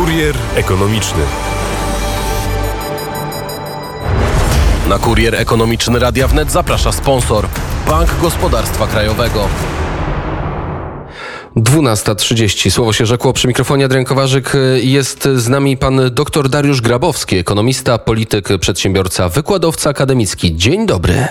Kurier ekonomiczny. Na kurier ekonomiczny Radia Wnet zaprasza sponsor Bank Gospodarstwa Krajowego. 12.30. Słowo się rzekło przy mikrofonie Adrian Kowarzyk. Jest z nami pan dr Dariusz Grabowski, ekonomista, polityk, przedsiębiorca, wykładowca akademicki. Dzień dobry.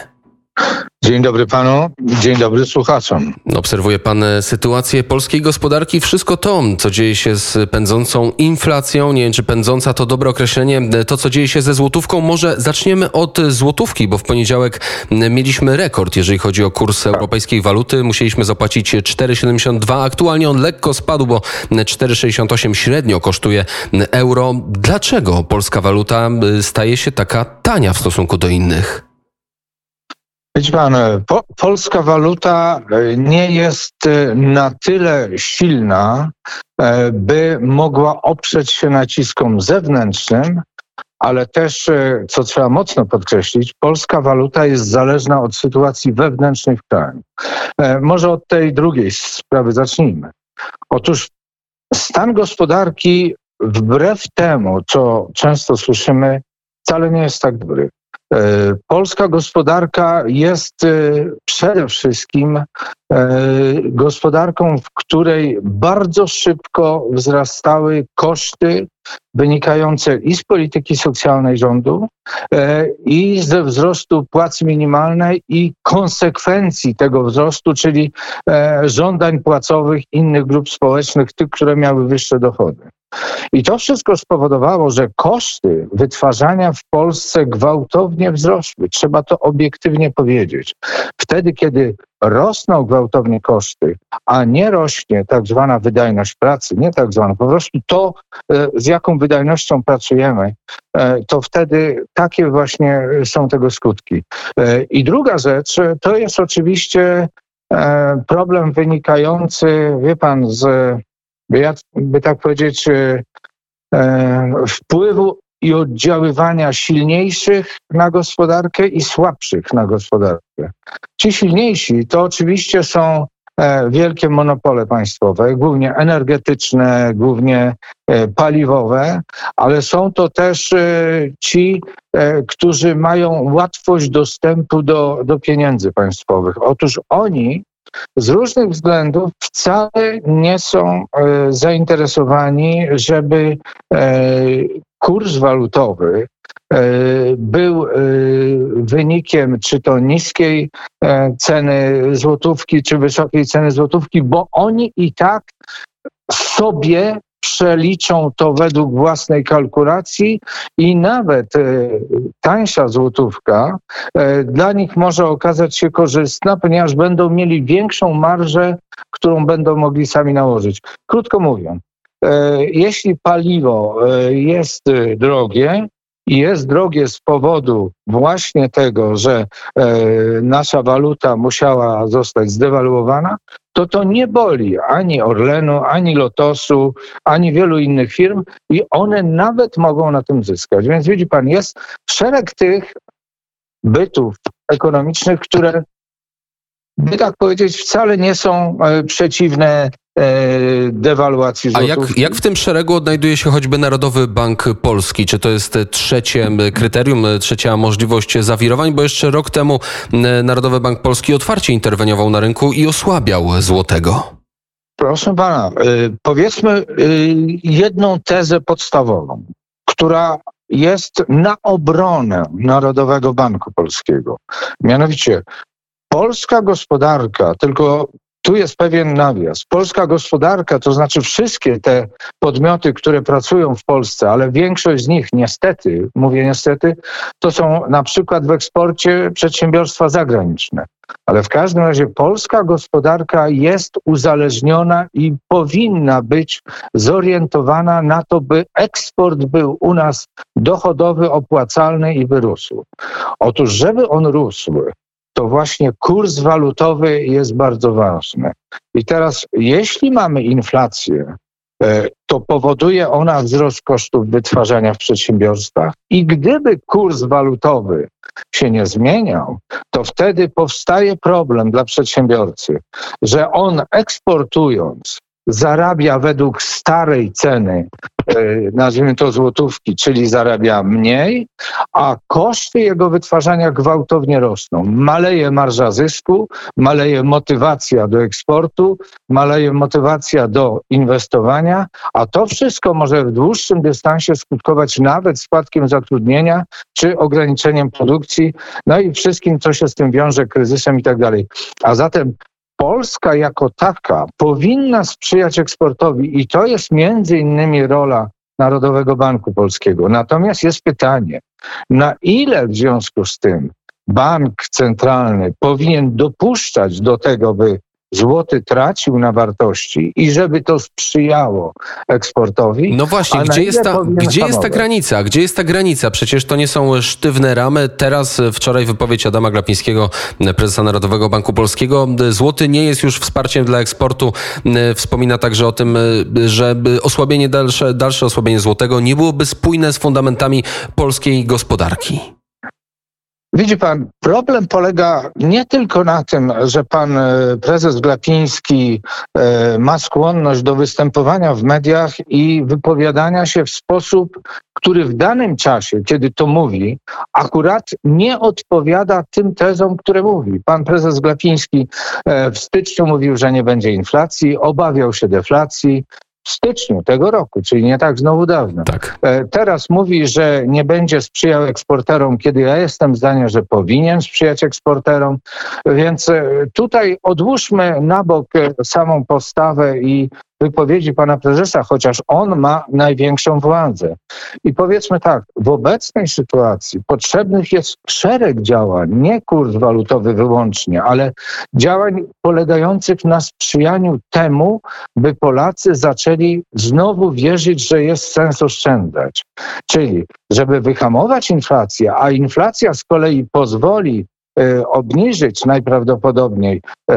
Dzień dobry panu, dzień dobry słuchaczom. Obserwuje pan sytuację polskiej gospodarki, wszystko to, co dzieje się z pędzącą inflacją. Nie wiem, czy pędząca to dobre określenie. To, co dzieje się ze złotówką, może zaczniemy od złotówki, bo w poniedziałek mieliśmy rekord, jeżeli chodzi o kurs europejskiej waluty. Musieliśmy zapłacić 4,72. Aktualnie on lekko spadł, bo 4,68 średnio kosztuje euro. Dlaczego polska waluta staje się taka tania w stosunku do innych? Widzi pan, po, polska waluta e, nie jest e, na tyle silna, e, by mogła oprzeć się naciskom zewnętrznym, ale też, co trzeba mocno podkreślić, polska waluta jest zależna od sytuacji wewnętrznej w kraju. Może od tej drugiej sprawy zacznijmy. Otóż stan gospodarki, wbrew temu, co często słyszymy, wcale nie jest tak dobry. E, polska gospodarka jest e, przede wszystkim e, gospodarką, w której bardzo szybko wzrastały koszty wynikające i z polityki socjalnej rządu, i ze wzrostu płacy minimalnej i konsekwencji tego wzrostu, czyli żądań płacowych innych grup społecznych, tych, które miały wyższe dochody. I to wszystko spowodowało, że koszty wytwarzania w Polsce gwałtownie wzrosły. Trzeba to obiektywnie powiedzieć. Wtedy, kiedy rosną gwałtownie koszty, a nie rośnie tak zwana wydajność pracy, nie tak zwana, po prostu to, e, z jaką wydajnością pracujemy, e, to wtedy takie właśnie są tego skutki. E, I druga rzecz to jest oczywiście problem wynikający, wie pan, z by tak powiedzieć, e, e, wpływu i oddziaływania silniejszych na gospodarkę i słabszych na gospodarkę. Ci silniejsi to oczywiście są e, wielkie monopole państwowe, głównie energetyczne, głównie paliwowe, ale są to też ci, którzy mają łatwość dostępu do, do pieniędzy państwowych. Otóż oni z różnych względów wcale nie są e, zainteresowani, żeby e, kurs walutowy e, był wynikiem czy to niskiej ceny złotówki, czy wysokiej ceny złotówki, bo oni i tak sobie przeliczą to według własnej kalkulacji i nawet e, tańsza złotówka e, dla nich może okazać się korzystna, ponieważ będą mieli większą marżę, którą będą mogli sami nałożyć. Krótko mówiąc, e, jeśli paliwo jest drogie, i jest drogie z powodu właśnie tego, że e, nasza waluta musiała zostać zdewaluowana, to to nie boli ani Orlenu, ani Lotosu, ani wielu innych firm i one nawet mogą na tym zyskać. Więc widzi pan, jest szereg tych bytów ekonomicznych, które by tak powiedzieć, wcale nie są e, przeciwne dewaluacji złotówki. A jak, jak w tym szeregu odnajduje się choćby Narodowy Bank Polski? Czy to jest trzecie kryterium, trzecia możliwość zawirowań? Bo jeszcze rok temu Narodowy Bank Polski otwarcie interweniował na rynku i osłabiał złotego. Proszę pana, e, powiedzmy e, jedną tezę podstawową, która jest na obronę Narodowego Banku Polskiego. Mianowicie polska gospodarka, tylko tu jest pewien nawias. Polska gospodarka, to znaczy wszystkie te podmioty, które pracują w Polsce, ale większość z nich niestety, mówię niestety, to są na przykład w eksporcie przedsiębiorstwa zagraniczne. Ale w każdym razie polska gospodarka jest uzależniona i powinna być zorientowana na to, by eksport był u nas dochodowy, opłacalny i wyrósł. Otóż, żeby on rósł, to właśnie kurs walutowy jest bardzo ważny. I teraz, jeśli mamy inflację, e, to powoduje ona wzrost kosztów wytwarzania w przedsiębiorstwach. I gdyby kurs walutowy się nie zmieniał, to wtedy powstaje problem dla przedsiębiorcy, że on eksportując zarabia według starej ceny nazwijmy to złotówki, czyli zarabia mniej, a koszty jego wytwarzania gwałtownie rosną. Maleje marża zysku, maleje motywacja do eksportu, maleje motywacja do inwestowania, a to wszystko może w dłuższym dystansie skutkować nawet spadkiem zatrudnienia czy ograniczeniem produkcji, no i wszystkim, co się z tym wiąże, kryzysem i tak dalej. A zatem Polska jako taka powinna sprzyjać eksportowi i to jest między innymi rola Narodowego Banku Polskiego. Natomiast jest pytanie, na ile w związku z tym bank centralny powinien dopuszczać do tego, by złoty tracił na wartości i żeby to sprzyjało eksportowi. No właśnie, gdzie, jest ta, gdzie jest ta granica? Gdzie jest ta granica? Przecież to nie są sztywne ramy. Teraz e, wczoraj wypowiedź Adama Glapińskiego, e, prezesa Narodowego Banku Polskiego. E, złoty nie jest już wsparciem dla eksportu. Wspomina także o tym, że osłabienie dalsze, dalsze osłabienie złotego nie byłoby spójne z fundamentami polskiej gospodarki. Widzi pan, problem polega nie tylko na tym, że pan e, prezes Glapiński e, ma skłonność do występowania w mediach i wypowiadania się w sposób, który w danym czasie, kiedy to mówi, akurat nie odpowiada tym tezom, które mówi. Pan prezes Glapiński e, w styczniu mówił, że nie będzie inflacji, obawiał się deflacji, w styczniu tego roku, czyli nie tak znowu dawno. Tak. E, teraz mówi, że nie będzie sprzyjał eksporterom, kiedy ja jestem zdania, że powinien sprzyjać eksporterom. Więc e, tutaj odłóżmy na bok e, samą postawę i wypowiedzi pana prezesa, chociaż on ma największą władzę. I powiedzmy tak, w obecnej sytuacji potrzebnych jest szereg działań, nie kurs walutowy wyłącznie, ale działań polegających na sprzyjaniu temu, by Polacy zaczęli znowu wierzyć, że jest sens oszczędzać. Czyli, żeby wyhamować inflację, a inflacja z kolei pozwoli e, obniżyć najprawdopodobniej e,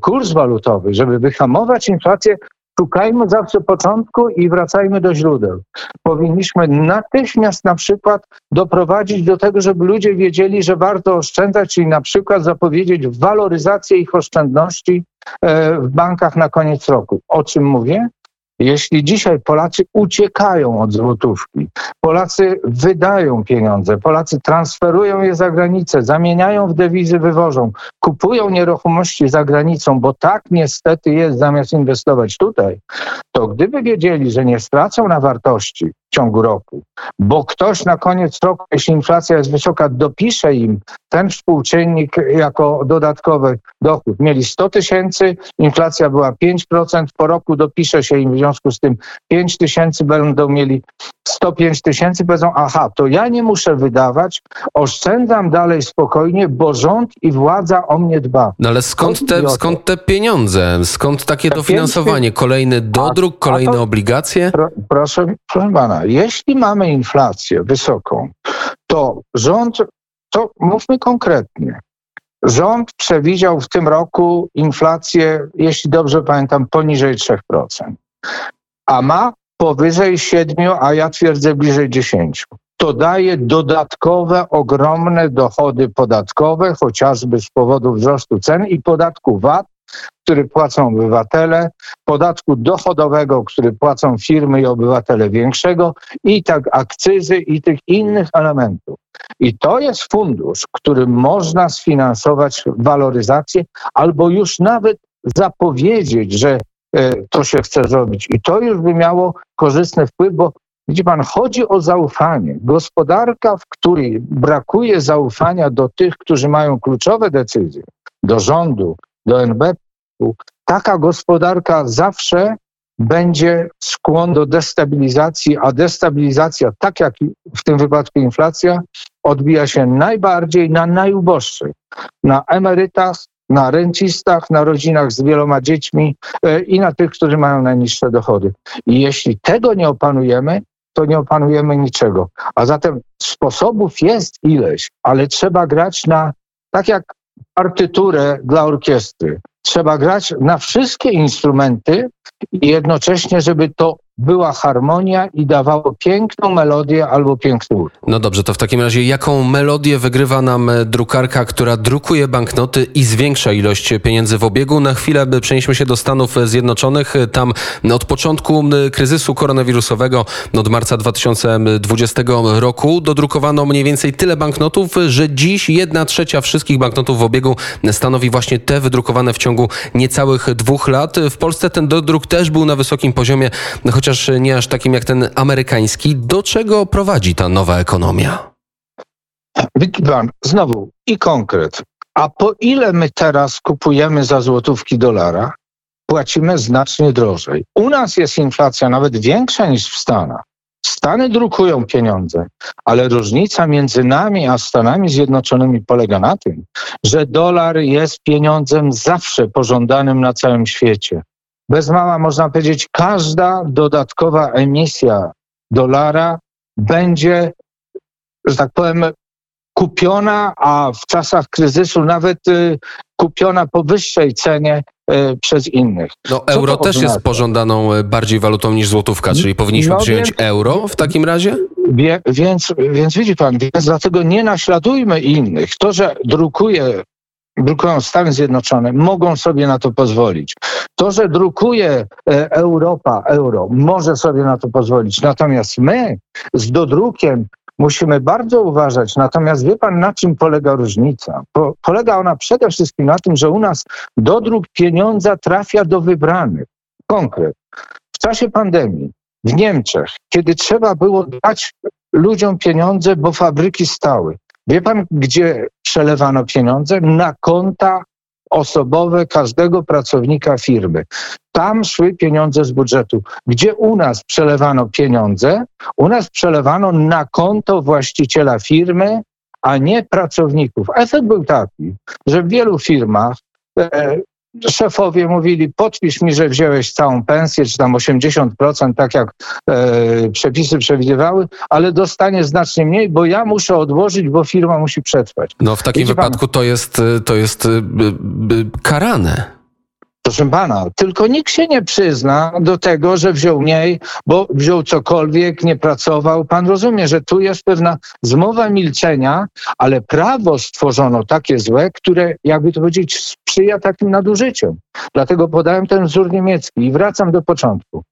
kurs walutowy, żeby wyhamować inflację, Szukajmy zawsze początku i wracajmy do źródeł. Powinniśmy natychmiast na przykład doprowadzić do tego, żeby ludzie wiedzieli, że warto oszczędzać, czyli na przykład zapowiedzieć waloryzację ich oszczędności e, w bankach na koniec roku. O czym mówię? Jeśli dzisiaj Polacy uciekają od złotówki, Polacy wydają pieniądze, Polacy transferują je za granicę, zamieniają w dewizy, wywożą, kupują nieruchomości za granicą, bo tak niestety jest, zamiast inwestować tutaj, to gdyby wiedzieli, że nie stracą na wartości, w ciągu roku, bo ktoś na koniec roku, jeśli inflacja jest wysoka, dopisze im ten współczynnik jako dodatkowy dochód. Mieli 100 tysięcy, inflacja była 5%, po roku dopisze się im w związku z tym 5 tysięcy, będą mieli 105 tysięcy, powiedzą, aha, to ja nie muszę wydawać, oszczędzam dalej spokojnie, bo rząd i władza o mnie dba. No ale skąd te, skąd te pieniądze? Skąd takie dofinansowanie? Kolejny dodruk, kolejne obligacje? Pro, proszę, proszę pana, jeśli mamy inflację wysoką, to rząd, to mówmy konkretnie, rząd przewidział w tym roku inflację, jeśli dobrze pamiętam, poniżej 3%, a ma powyżej 7, a ja twierdzę bliżej 10. To daje dodatkowe, ogromne dochody podatkowe, chociażby z powodu wzrostu cen i podatku VAT, który płacą obywatele, podatku dochodowego, który płacą firmy i obywatele większego, i tak akcyzy i tych innych elementów. I to jest fundusz, którym można sfinansować waloryzację albo już nawet zapowiedzieć, że e, to się chce zrobić. I to już by miało korzystny wpływ, bo widzi pan, chodzi o zaufanie. Gospodarka, w której brakuje zaufania do tych, którzy mają kluczowe decyzje, do rządu, do NBP, taka gospodarka zawsze będzie skłon do destabilizacji, a destabilizacja, tak jak w tym wypadku inflacja, odbija się najbardziej na najuboższych, na emerytach, na rencistach, na rodzinach z wieloma dziećmi e, i na tych, którzy mają najniższe dochody. I jeśli tego nie opanujemy, to nie opanujemy niczego. A zatem sposobów jest ileś, ale trzeba grać na, tak jak partyturę dla orkiestry. Trzeba grać na wszystkie instrumenty i jednocześnie, żeby to była harmonia i dawało piękną melodię albo piękny utwór. No dobrze, to w takim razie jaką melodię wygrywa nam drukarka, która drukuje banknoty i zwiększa ilość pieniędzy w obiegu? Na chwilę przenieśmy się do Stanów Zjednoczonych. Tam od początku kryzysu koronawirusowego, od marca 2020 roku, dodrukowano mniej więcej tyle banknotów, że dziś jedna trzecia wszystkich banknotów w obiegu stanowi właśnie te wydrukowane w ciągu niecałych dwóch lat. W Polsce ten dodruk też był na wysokim poziomie, chociaż nie aż takim jak ten amerykański. Do czego prowadzi ta nowa ekonomia? Pan, znowu i konkret. A po ile my teraz kupujemy za złotówki dolara? Płacimy znacznie drożej. U nas jest inflacja nawet większa niż w Stanach. Stany drukują pieniądze, ale różnica między nami a Stanami Zjednoczonymi polega na tym, że dolar jest pieniądzem zawsze pożądanym na całym świecie. Bez mała można powiedzieć, każda dodatkowa emisja dolara będzie, że tak powiem, kupiona, a w czasach kryzysu nawet y, kupiona po wyższej cenie y, przez innych. No, euro też jest pożądaną y, bardziej walutą niż złotówka, czyli powinniśmy no, przyjąć więc, euro w takim razie? Wie, więc, więc widzi pan, więc dlatego nie naśladujmy innych. To, że drukuje drukują Stany Zjednoczone, mogą sobie na to pozwolić. To, że drukuje e, Europa euro, może sobie na to pozwolić. Natomiast my z dodrukiem musimy bardzo uważać. Natomiast wie pan, na czym polega różnica? Po, polega ona przede wszystkim na tym, że u nas dodruk pieniądza trafia do wybranych. Konkret. W czasie pandemii w Niemczech, kiedy trzeba było dać ludziom pieniądze, bo fabryki stały. Wie pan, gdzie przelewano pieniądze? Na konta osobowe każdego pracownika firmy. Tam szły pieniądze z budżetu. Gdzie u nas przelewano pieniądze? U nas przelewano na konto właściciela firmy, a nie pracowników. Efekt był taki, że w wielu firmach e, szefowie mówili, podpisz mi, że wziąłeś całą pensję, czy tam 80%, tak jak e, przepisy przewidywały, ale dostanie znacznie mniej, bo ja muszę odłożyć, bo firma musi przetrwać. No w takim Wiecie wypadku pan, to jest, to jest y, y, karane. Proszę pana, tylko nikt się nie przyzna do tego, że wziął mniej, bo wziął cokolwiek, nie pracował. Pan rozumie, że tu jest pewna zmowa milczenia, ale prawo stworzono takie złe, które, jakby to powiedzieć, sprzyja takim nadużyciom. Dlatego podałem ten wzór niemiecki i wracam do początku.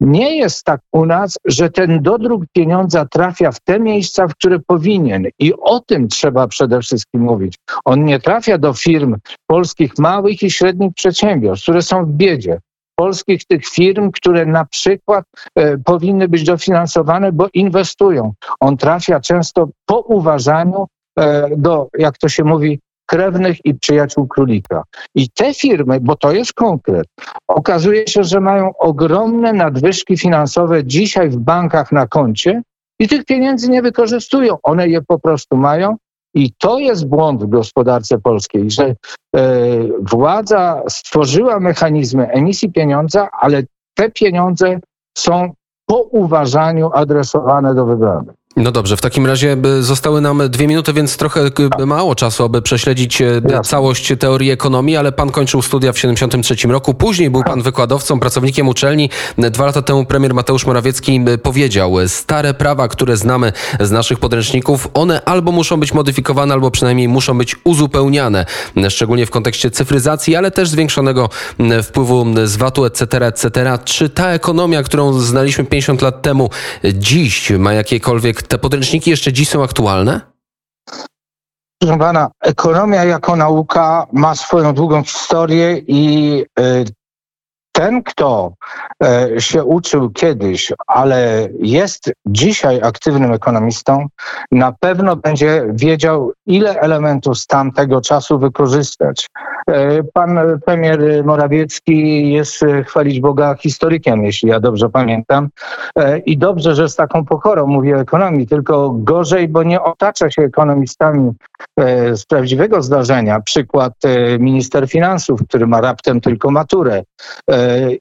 Nie jest tak u nas, że ten dodruk pieniądza trafia w te miejsca, w które powinien i o tym trzeba przede wszystkim mówić. On nie trafia do firm polskich małych i średnich przedsiębiorstw, które są w biedzie polskich tych firm, które na przykład e, powinny być dofinansowane, bo inwestują. On trafia często po uważaniu e, do, jak to się mówi, krewnych i przyjaciół królika. I te firmy, bo to jest konkret, okazuje się, że mają ogromne nadwyżki finansowe dzisiaj w bankach na koncie i tych pieniędzy nie wykorzystują. One je po prostu mają. I to jest błąd w gospodarce polskiej, że e, władza stworzyła mechanizmy emisji pieniądza, ale te pieniądze są po uważaniu adresowane do wybranych. No dobrze, w takim razie zostały nam dwie minuty, więc trochę mało czasu, aby prześledzić e, Jasne. całość teorii ekonomii, ale pan kończył studia w 73 roku. Później był pan wykładowcą, pracownikiem uczelni. Dwa lata temu premier Mateusz Morawiecki powiedział, stare prawa, które znamy z naszych podręczników, one albo muszą być modyfikowane, albo przynajmniej muszą być uzupełniane, szczególnie w kontekście cyfryzacji, ale też zwiększonego wpływu z VAT-u, etc., etc. Czy ta ekonomia, którą znaliśmy 50 lat temu, dziś ma jakiekolwiek te podręczniki jeszcze dziś są aktualne? Proszę pana, ekonomia jako nauka ma swoją długą historię i y, ten, kto e, się uczył kiedyś, ale jest dzisiaj aktywnym ekonomistą, na pewno będzie wiedział, ile elementów z tamtego czasu wykorzystać. E, pan premier Morawiecki jest, e, chwalić Boga, historykiem, jeśli ja dobrze pamiętam. I dobrze, że z taką pokorą mówi o ekonomii, tylko gorzej, bo nie otacza się ekonomistami z prawdziwego zdarzenia. Przykład minister finansów, który ma raptem tylko maturę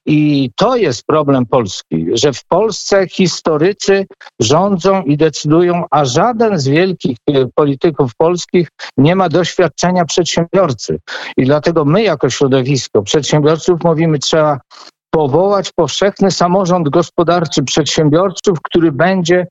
i to jest problem Polski, że w Polsce historycy rządzą i decydują, a żaden z wielkich e, polityków polskich nie ma doświadczenia przedsiębiorcy. I dlatego my jako środowisko przedsiębiorców mówimy, trzeba powołać powszechny samorząd gospodarczy przedsiębiorców, który będzie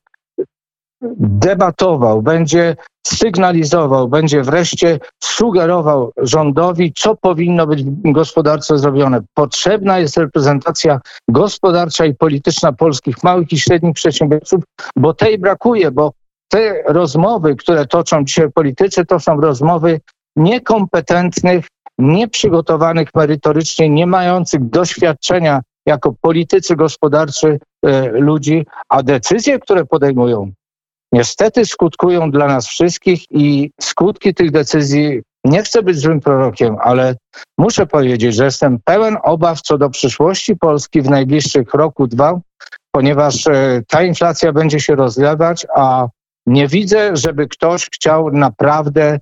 debatował, będzie sygnalizował, będzie wreszcie sugerował rządowi, co powinno być w gospodarce zrobione. Potrzebna jest reprezentacja gospodarcza i polityczna polskich małych i średnich przedsiębiorców, bo tej brakuje, bo te rozmowy, które toczą dzisiaj politycy, to są rozmowy niekompetentnych, nieprzygotowanych merytorycznie, nie mających doświadczenia jako politycy gospodarczy e, ludzi, a decyzje, które podejmują, niestety skutkują dla nas wszystkich i skutki tych decyzji, nie chcę być złym prorokiem, ale muszę powiedzieć, że jestem pełen obaw co do przyszłości Polski w najbliższych roku, dwa, ponieważ e, ta inflacja będzie się rozlewać, a nie widzę, żeby ktoś chciał naprawdę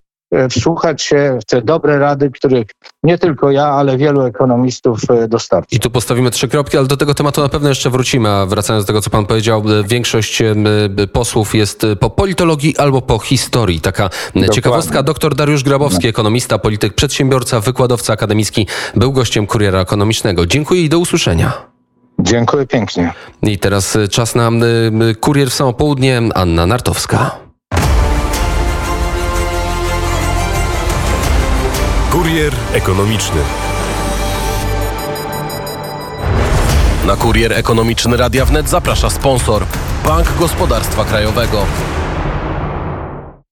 wsłuchać się w te dobre rady, których nie tylko ja, ale wielu ekonomistów e, dostarczy. I tu postawimy trzy kropki, ale do tego tematu na pewno jeszcze wrócimy. A wracając do tego, co pan powiedział, e, większość posłów jest po politologii albo po historii. Taka Dokładnie. ciekawostka. Dr Dariusz Grabowski, ekonomista, polityk, przedsiębiorca, wykładowca akademicki, był gościem Kuriera Ekonomicznego. Dziękuję i do usłyszenia. Dziękuję pięknie. I teraz czas na kurier w samo południe. Anna Nartowska. Kurier ekonomiczny. Na kurier ekonomiczny Radia Wnet zaprasza sponsor Bank Gospodarstwa Krajowego.